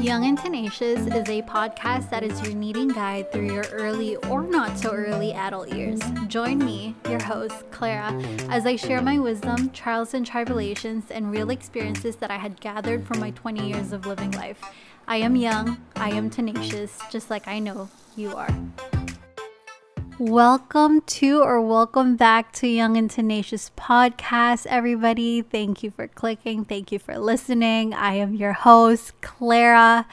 Young and Tenacious is a podcast that is your needing guide through your early or not so early adult years. Join me, your host, Clara, as I share my wisdom, trials and tribulations, and real experiences that I had gathered from my 20 years of living life. I am young, I am tenacious, just like I know you are. Welcome to or welcome back to Young and Tenacious podcast, everybody. Thank you for clicking. Thank you for listening. I am your host, Clara.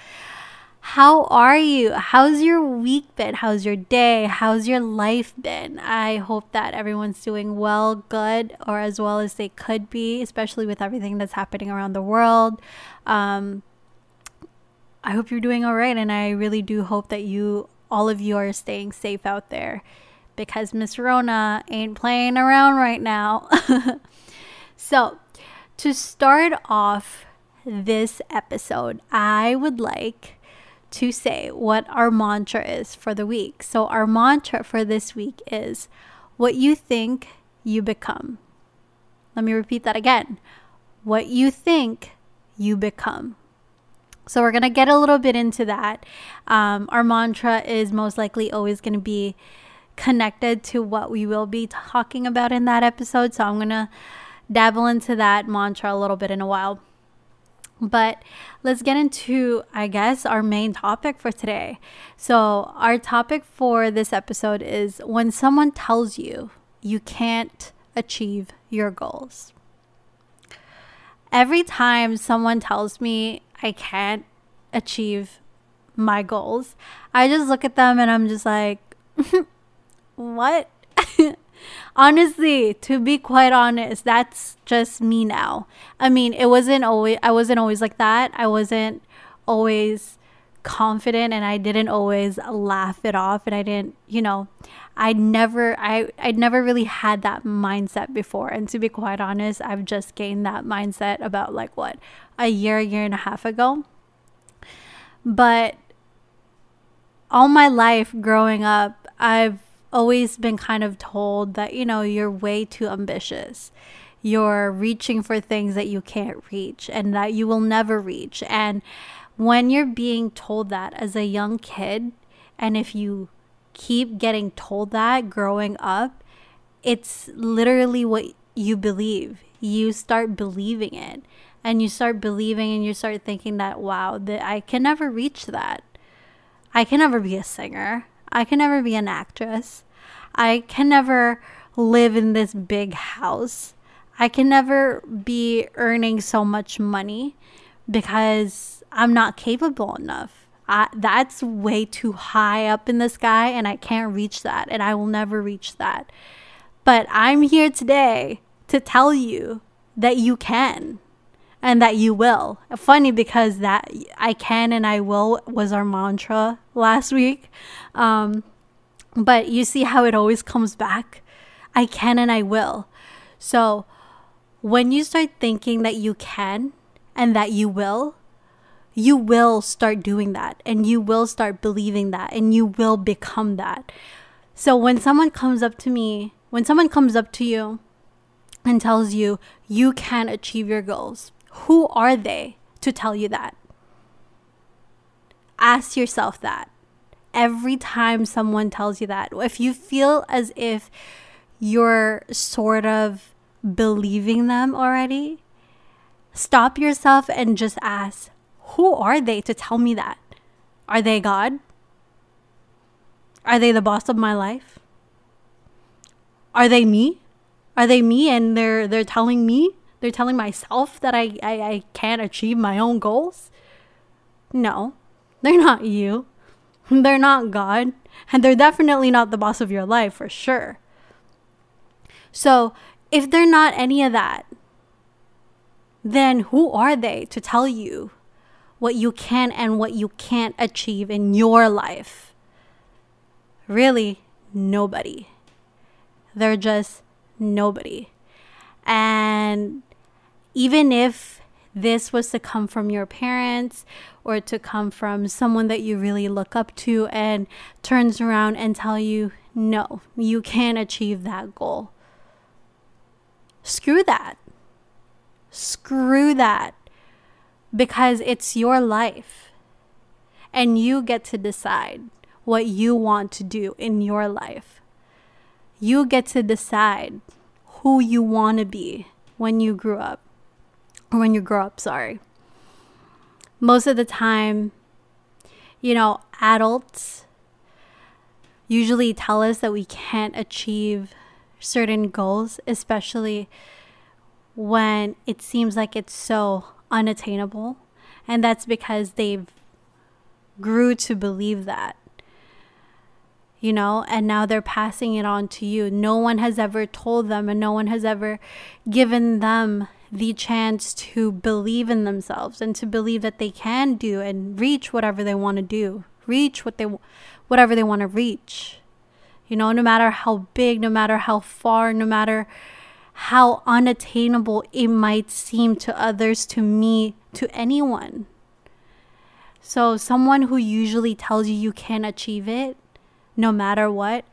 How are you? How's your week been? How's your day? How's your life been? I hope that everyone's doing well, good, or as well as they could be, especially with everything that's happening around the world. Um, I hope you're doing all right, and I really do hope that you all of you are staying safe out there because Miss Rona ain't playing around right now. so, to start off this episode, I would like to say what our mantra is for the week. So, our mantra for this week is what you think, you become. Let me repeat that again. What you think, you become. So, we're going to get a little bit into that. Um, our mantra is most likely always going to be connected to what we will be talking about in that episode. So, I'm going to dabble into that mantra a little bit in a while. But let's get into, I guess, our main topic for today. So, our topic for this episode is when someone tells you you can't achieve your goals. Every time someone tells me I can't achieve my goals, I just look at them and I'm just like, what? Honestly, to be quite honest, that's just me now. I mean, it wasn't always I wasn't always like that. I wasn't always confident and I didn't always laugh it off and I didn't, you know, I never I I never really had that mindset before. And to be quite honest, I've just gained that mindset about like what, a year, year and a half ago. But all my life growing up, I've always been kind of told that, you know, you're way too ambitious. You're reaching for things that you can't reach and that you will never reach. And when you're being told that as a young kid, and if you keep getting told that growing up, it's literally what you believe. You start believing it and you start believing and you start thinking that wow, that I can never reach that. I can never be a singer. I can never be an actress. I can never live in this big house. I can never be earning so much money because I'm not capable enough. I, that's way too high up in the sky and I can't reach that and I will never reach that. But I'm here today to tell you that you can and that you will. Funny because that I can and I will was our mantra last week. Um, but you see how it always comes back? I can and I will. So when you start thinking that you can and that you will, you will start doing that and you will start believing that and you will become that. So when someone comes up to me, when someone comes up to you and tells you you can achieve your goals, who are they to tell you that? Ask yourself that every time someone tells you that. If you feel as if you're sort of believing them already, stop yourself and just ask, who are they to tell me that? Are they God? Are they the boss of my life? Are they me? Are they me and they're they're telling me, they're telling myself that I, I, I can't achieve my own goals? No, they're not you. They're not God, and they're definitely not the boss of your life for sure. So, if they're not any of that, then who are they to tell you what you can and what you can't achieve in your life? Really, nobody. They're just nobody. And even if this was to come from your parents or to come from someone that you really look up to and turns around and tell you no you can't achieve that goal. Screw that. Screw that. Because it's your life. And you get to decide what you want to do in your life. You get to decide who you want to be when you grew up, or when you grow up, sorry. Most of the time, you know, adults usually tell us that we can't achieve certain goals, especially when it seems like it's so unattainable. And that's because they've grew to believe that. You know, and now they're passing it on to you. No one has ever told them, and no one has ever given them the chance to believe in themselves and to believe that they can do and reach whatever they want to do, reach what they, whatever they want to reach. You know, no matter how big, no matter how far, no matter how unattainable it might seem to others, to me, to anyone. So, someone who usually tells you you can achieve it no matter what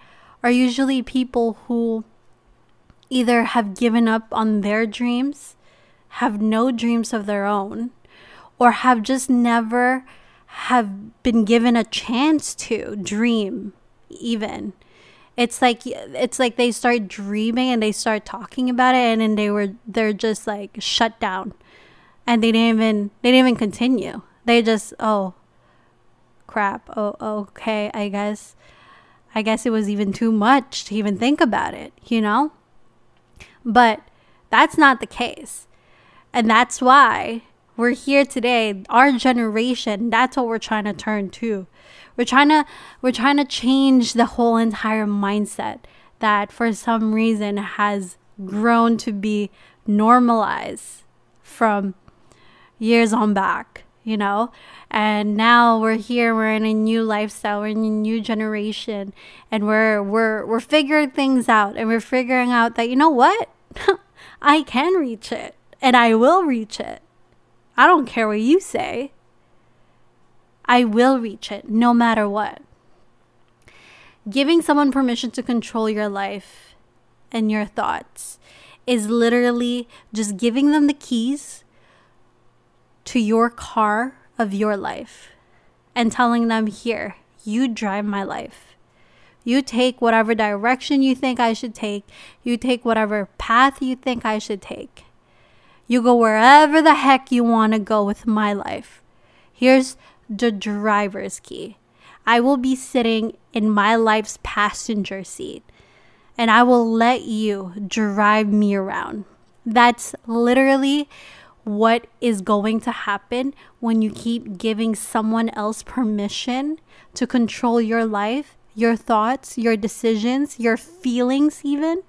are usually people who either have given up on their dreams, have no dreams of their own, or have just never have been given a chance to dream even. It's like it's like they start dreaming and they start talking about it and then they were they're just like shut down and they didn't even they didn't even continue. They just oh crap. Oh okay i guess i guess it was even too much to even think about it you know? But that's not the case and that's why we're here today our generation that's what we're trying to turn to we're trying to we're trying to change the whole entire mindset that for some reason has grown to be normalized from years on back, you know? And now we're here, we're in a new lifestyle, we're in a new generation, and we're we're we're figuring things out and we're figuring out that you know what? I can reach it and I will reach it. I don't care what you say. I will reach it no matter what. Giving someone permission to control your life and your thoughts is literally just giving them the keys to your car of your life and telling them, Here, you drive my life. You take whatever direction you think I should take, you take whatever path you think I should take. You go wherever the heck you want to go with my life. Here's the driver's key. I will be sitting in my life's passenger seat and I will let you drive me around. That's literally what is going to happen when you keep giving someone else permission to control your life, your thoughts, your decisions, your feelings, even.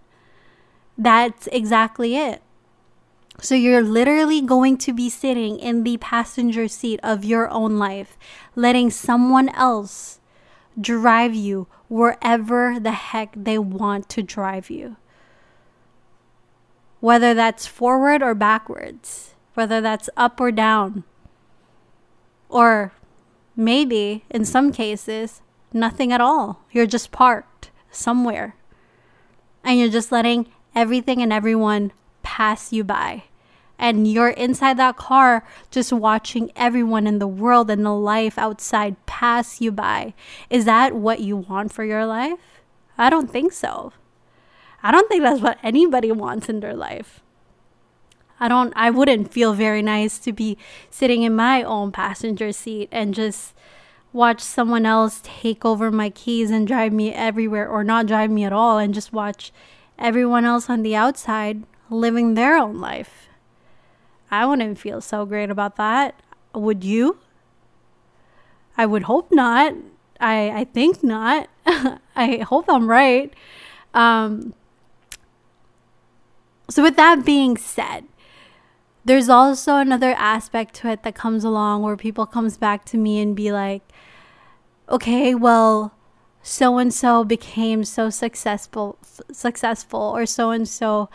That's exactly it. So you're literally going to be sitting in the passenger seat of your own life, letting someone else drive you wherever the heck they want to drive you. Whether that's forward or backwards, whether that's up or down, or maybe in some cases, nothing at all. You're just parked somewhere and you're just letting everything and everyone pass you by. And you're inside that car just watching everyone in the world and the life outside pass you by. Is that what you want for your life? I don't think so. I don't think that's what anybody wants in their life. I don't I wouldn't feel very nice to be sitting in my own passenger seat and just watch someone else take over my keys and drive me everywhere or not drive me at all and just watch everyone else on the outside living their own life. I wouldn't feel so great about that. Would you? I would hope not. I, I think not. I hope I'm right. Um, so, with that being said, there's also another aspect to it that comes along where people comes back to me and be like, okay, well, so and so became so successful, successful, or so and so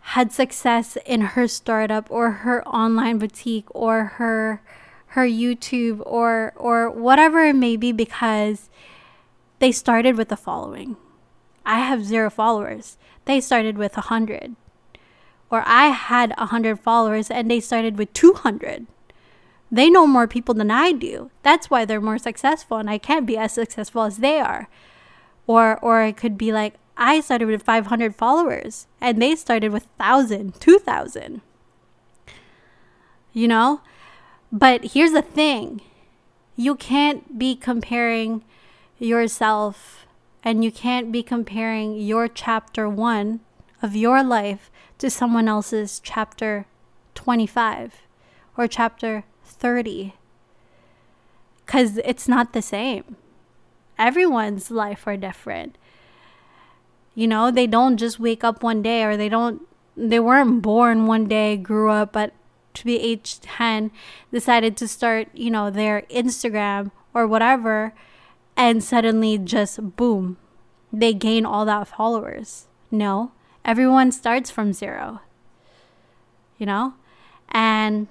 had success in her startup or her online boutique or her her YouTube or or whatever it may be because they started with a following. I have zero followers. They started with a hundred. Or I had a hundred followers and they started with two hundred. They know more people than I do. That's why they're more successful and I can't be as successful as they are. Or or it could be like I started with 500 followers and they started with 1000, 2000. You know? But here's the thing. You can't be comparing yourself and you can't be comparing your chapter 1 of your life to someone else's chapter 25 or chapter 30 because it's not the same. Everyone's life are different. You know, they don't just wake up one day or they don't they weren't born one day, grew up at to be age 10, decided to start, you know, their Instagram or whatever and suddenly just boom, they gain all that followers. No, everyone starts from zero. You know? And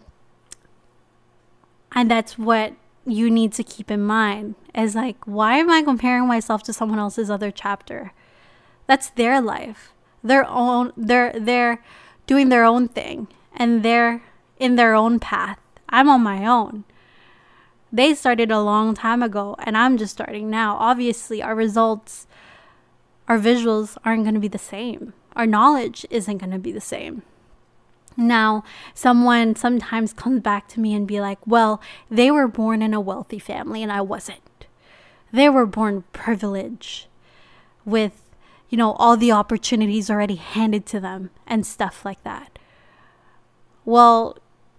and that's what you need to keep in mind is like why am i comparing myself to someone else's other chapter that's their life. Their own they're they're doing their own thing and they're in their own path. I'm on my own. They started a long time ago and i'm just starting now. Obviously our results our visuals aren't going to be the same. Our knowledge isn't going to be the same. Now, someone sometimes comes back to me and be like, well, they were born in a wealthy family and I wasn't. They were born privileged with, you know, all the opportunities already handed to them and stuff like that. Well,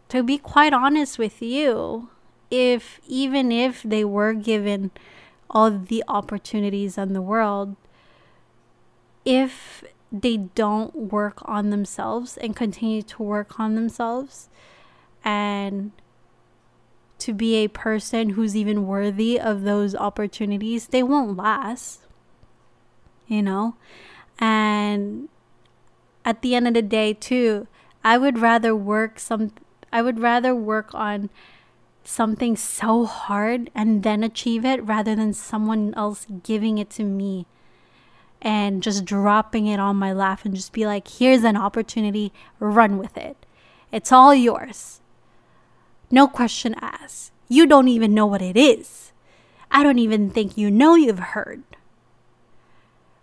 to be quite honest with you, if even if they were given all the opportunities in the world, if they don't work on themselves and continue to work on themselves and to be a person who's even worthy of those opportunities, they won't last. You know? And at the end of the day, too, I would rather work some I would rather work on something so hard and then achieve it rather than someone else giving it to me and just dropping it on my lap and just be like, here's an opportunity, run with it. It's all yours. No question asked. You don't even know what it is. I don't even think you know you've heard.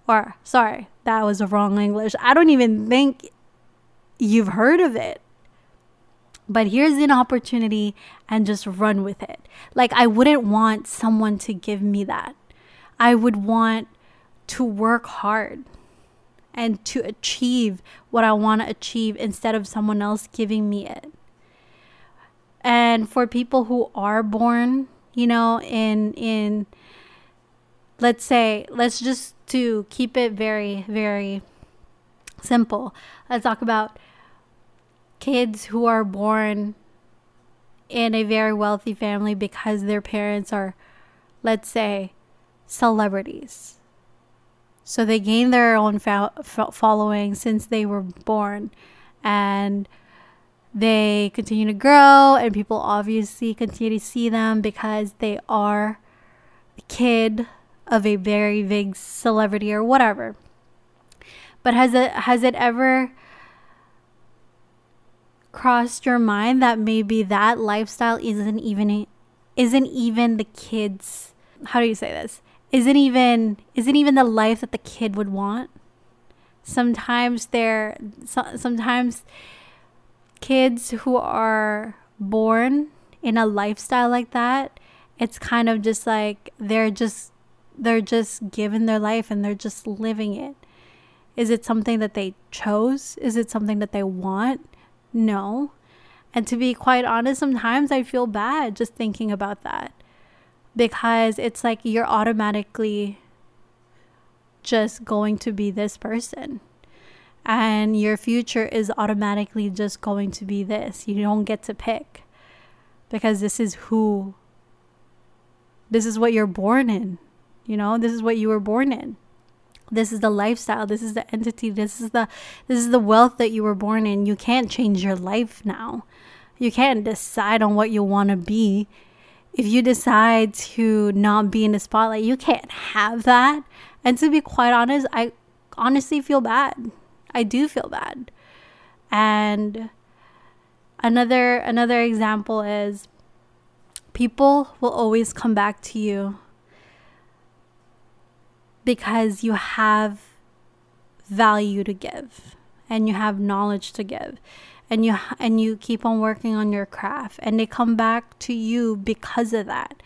Or, sorry, that was a wrong English. I don't even think you've heard of it. But here's an opportunity and just run with it. Like, I wouldn't want someone to give me that. I would want to work hard and to achieve what I want to achieve instead of someone else giving me it. And for people who are born, you know, in in let's say let's just to keep it very very simple. Let's talk about kids who are born in a very wealthy family because their parents are let's say celebrities so they gain their own fo- following since they were born. And they continue to grow, and people obviously continue to see them because they are the kid of a very big celebrity or whatever. But has it has it ever crossed your mind that maybe that lifestyle isn't even isn't even the kids how do you say this isn't even isn't even the life that the kid would want. Sometimes they're so, sometimes kids who are born in a lifestyle like that, it's kind of just like they're just they're just given their life and they're just living it. Is it something that they chose? Is it something that they want? No. And to be quite honest, sometimes I feel bad just thinking about that because it's like you're automatically just going to be this person. And your future is automatically just going to be this. You don't get to pick because this is who, this is what you're born in. You know, this is what you were born in. This is the lifestyle. This is the entity. This is the this is the wealth that you were born in. You can't change your life now. You can't decide on what you want to be if you decide to not be in the spotlight, you can't have that. And to be quite honest, I honestly feel bad. I do feel bad. And another another example is people will always come back to you because you have value to give and you have knowledge to give and you and you keep on working on your craft and they come back to you because of that.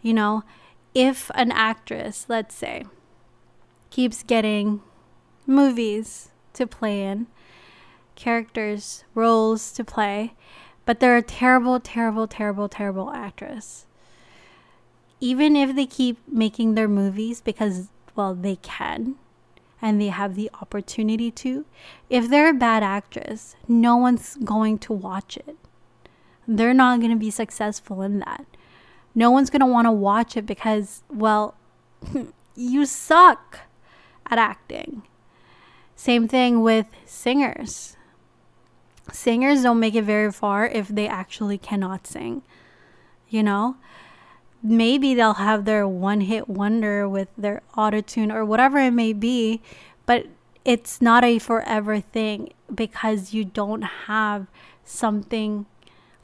You know if an actress let's say keeps getting movies to play in characters roles to play but they're a terrible terrible terrible terrible actress even if they keep making their movies because well they can and they have the opportunity to, if they're a bad actress, no one's going to watch it. They're not going to be successful in that. No one's going to want to watch it because, well, you suck at acting. Same thing with singers. Singers don't make it very far if they actually cannot sing. You know? Maybe they'll have their one hit wonder with their autotune or whatever it may be, but it's not a forever thing because you don't have something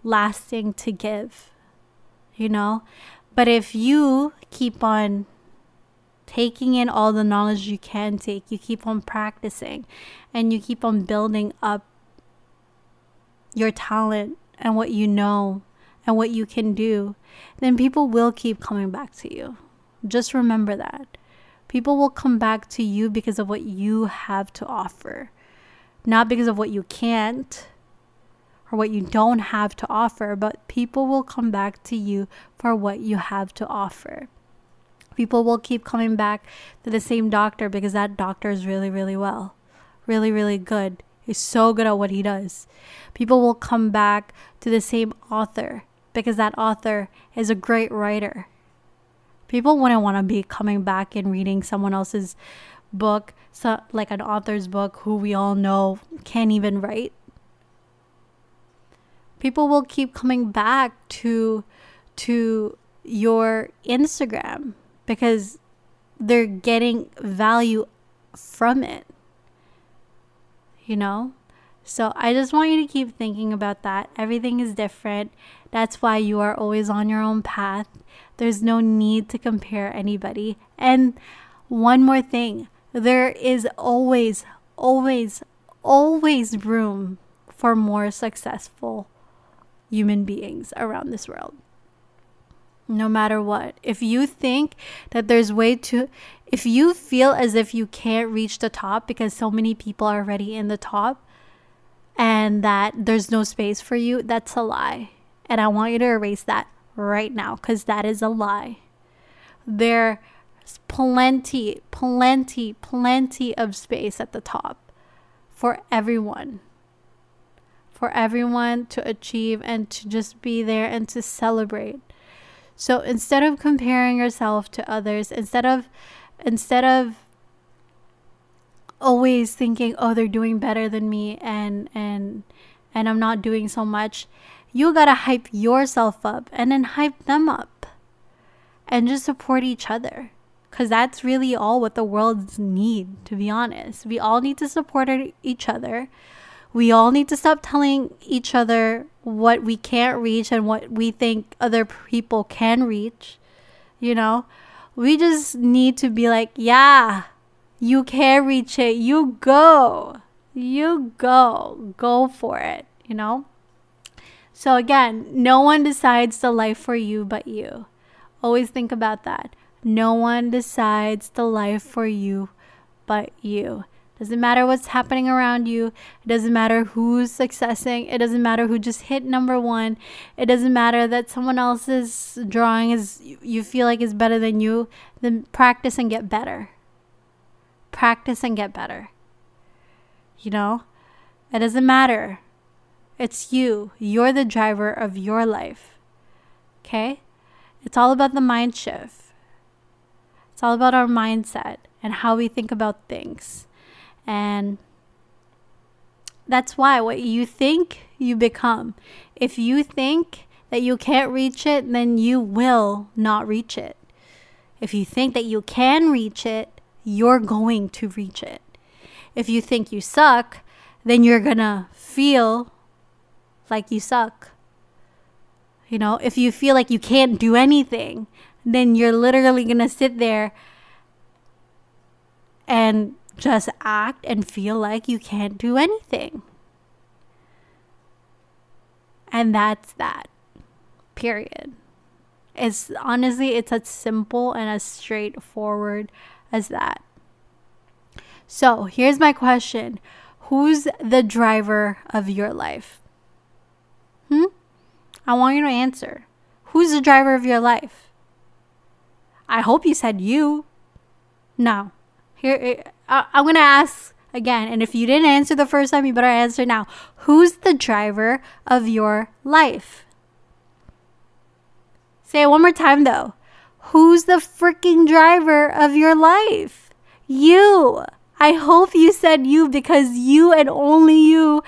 lasting to give, you know? But if you keep on taking in all the knowledge you can take, you keep on practicing, and you keep on building up your talent and what you know and what you can do, then people will keep coming back to you. Just remember that. People will come back to you because of what you have to offer, not because of what you can't or what you don't have to offer, but people will come back to you for what you have to offer. People will keep coming back to the same doctor because that doctor is really, really well, really, really good. He's so good at what he does. People will come back to the same author because that author is a great writer. People wouldn't want to be coming back and reading someone else's book, so like an author's book who we all know can't even write. People will keep coming back to to your Instagram because they're getting value from it. You know? So I just want you to keep thinking about that. Everything is different. That's why you are always on your own path. There's no need to compare anybody. And one more thing there is always, always, always room for more successful human beings around this world. No matter what. If you think that there's way to, if you feel as if you can't reach the top because so many people are already in the top, and that there's no space for you, that's a lie. And I want you to erase that right now because that is a lie. There's plenty, plenty, plenty of space at the top for everyone. For everyone to achieve and to just be there and to celebrate. So instead of comparing yourself to others, instead of instead of always thinking, "Oh, they're doing better than me," and and and I'm not doing so much. You gotta hype yourself up and then hype them up, and just support each other, cause that's really all what the world need. To be honest, we all need to support each other. We all need to stop telling each other what we can't reach and what we think other people can reach. You know, we just need to be like, yeah, you can reach it. You go. You go. Go for it, you know? So, again, no one decides the life for you but you. Always think about that. No one decides the life for you but you. Doesn't matter what's happening around you. It doesn't matter who's successing. It doesn't matter who just hit number one. It doesn't matter that someone else's drawing is you feel like is better than you. Then practice and get better practice and get better. You know, it doesn't matter. It's you. You're the driver of your life. Okay? It's all about the mind shift. It's all about our mindset and how we think about things. And that's why what you think, you become. If you think that you can't reach it, then you will not reach it. If you think that you can reach it, you're going to reach it. If you think you suck, then you're going to feel like you suck. You know, if you feel like you can't do anything, then you're literally going to sit there and just act and feel like you can't do anything. And that's that. Period. It's honestly, it's as simple and as straightforward as that. So here's my question Who's the driver of your life? Hmm? I want you to answer. Who's the driver of your life? I hope you said you. No. Here, eh, I'm going to ask again. And if you didn't answer the first time, you better answer now. Who's the driver of your life? Say it one more time though. Who's the freaking driver of your life? You. I hope you said you because you and only you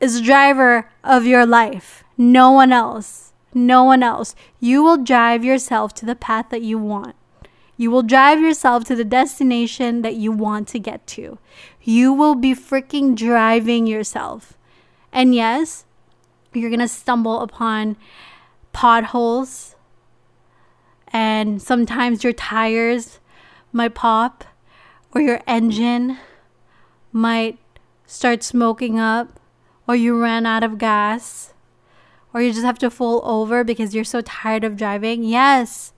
is driver of your life. No one else. No one else. You will drive yourself to the path that you want. You will drive yourself to the destination that you want to get to. You will be freaking driving yourself. And yes, you're going to stumble upon potholes. And sometimes your tires might pop or your engine might start smoking up or you ran out of gas or you just have to fall over because you're so tired of driving. Yes,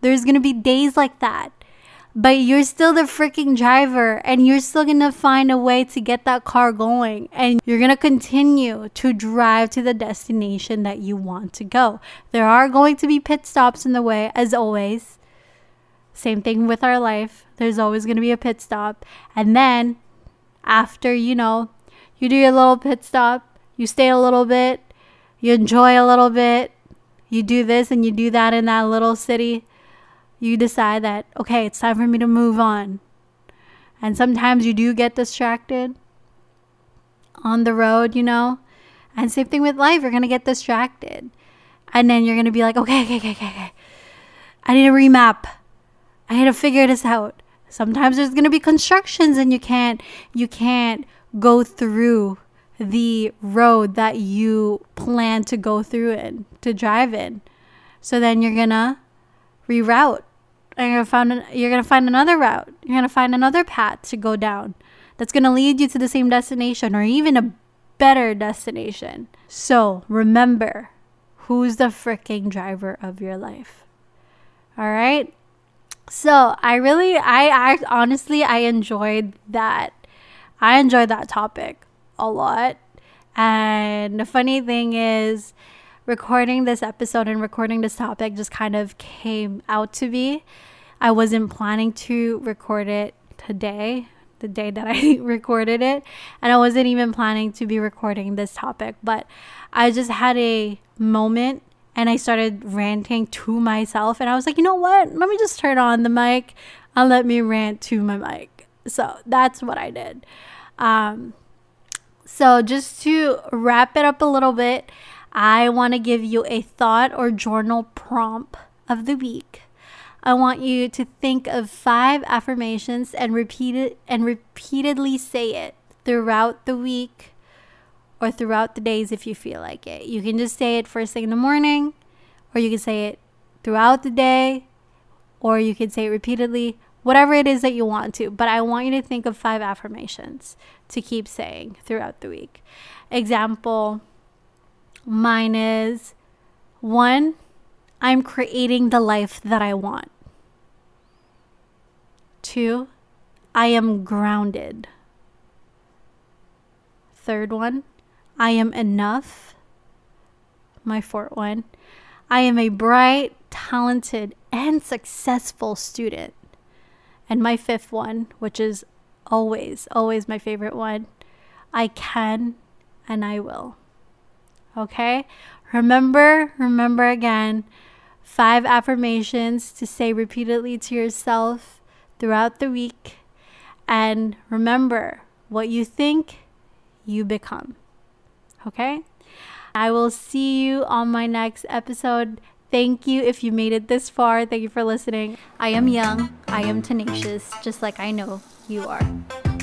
there's going to be days like that. But you're still the freaking driver and you're still to find a way to get that car going and you're to continue to drive to the destination that you want to go. There are going to be pit stops in the way as always. Same thing with our life. There's always to be a pit stop. And then after, you know, you do your little pit stop, you stay a little bit, you enjoy a little bit, you do this and you do that in that little city you decide that, okay, it's time for me to move on. And sometimes you do get distracted on the road, you know? And same thing with life, you're going to get distracted. And then you're going to be like, okay, okay, okay, okay, okay. I need to remap. I need to figure this out. Sometimes there's going to be constructions and you can't you can't go through the road that you plan to go through in to drive in. So then you're going to reroute and you're gonna find an, you're gonna find another route. You're gonna find another path to go down that's gonna lead you to the same destination or even a better destination. So remember, who's the freaking driver of your life? All right. So I really, I, I honestly, I enjoyed that. I enjoyed that topic a lot. And the funny thing is, recording this episode and recording this topic just kind of came out to be. I wasn't planning to record it today, the day that I recorded it, and I wasn't even planning to be recording this topic, but I just had a moment and I started ranting to myself and I was like, "You know what? Let me just turn on the mic and let me rant to my mic." So, that's what I did. Um so just to wrap it up a little bit, I want to give you a thought or journal prompt of the week. I want you to think of five affirmations and repeat it and repeatedly say it throughout the week or throughout the days if you feel like it. You can just say it first thing in the morning, or you can say it throughout the day, or you can say it repeatedly, whatever it is that you want to. But I want you to think of five affirmations to keep saying throughout the week. Example Mine is one, I'm creating the life that I want. Two, I am grounded. Third one, I am enough. My fourth one, I am a bright, talented, and successful student. And my fifth one, which is always, always my favorite one, I can and I will. Okay? Remember, remember again five affirmations to say repeatedly to yourself throughout the week. And remember, what you think, you become. Okay? I will see you on my next episode. Thank you if you made it this far. Thank you for listening. I am young, I am tenacious, just like I know you are.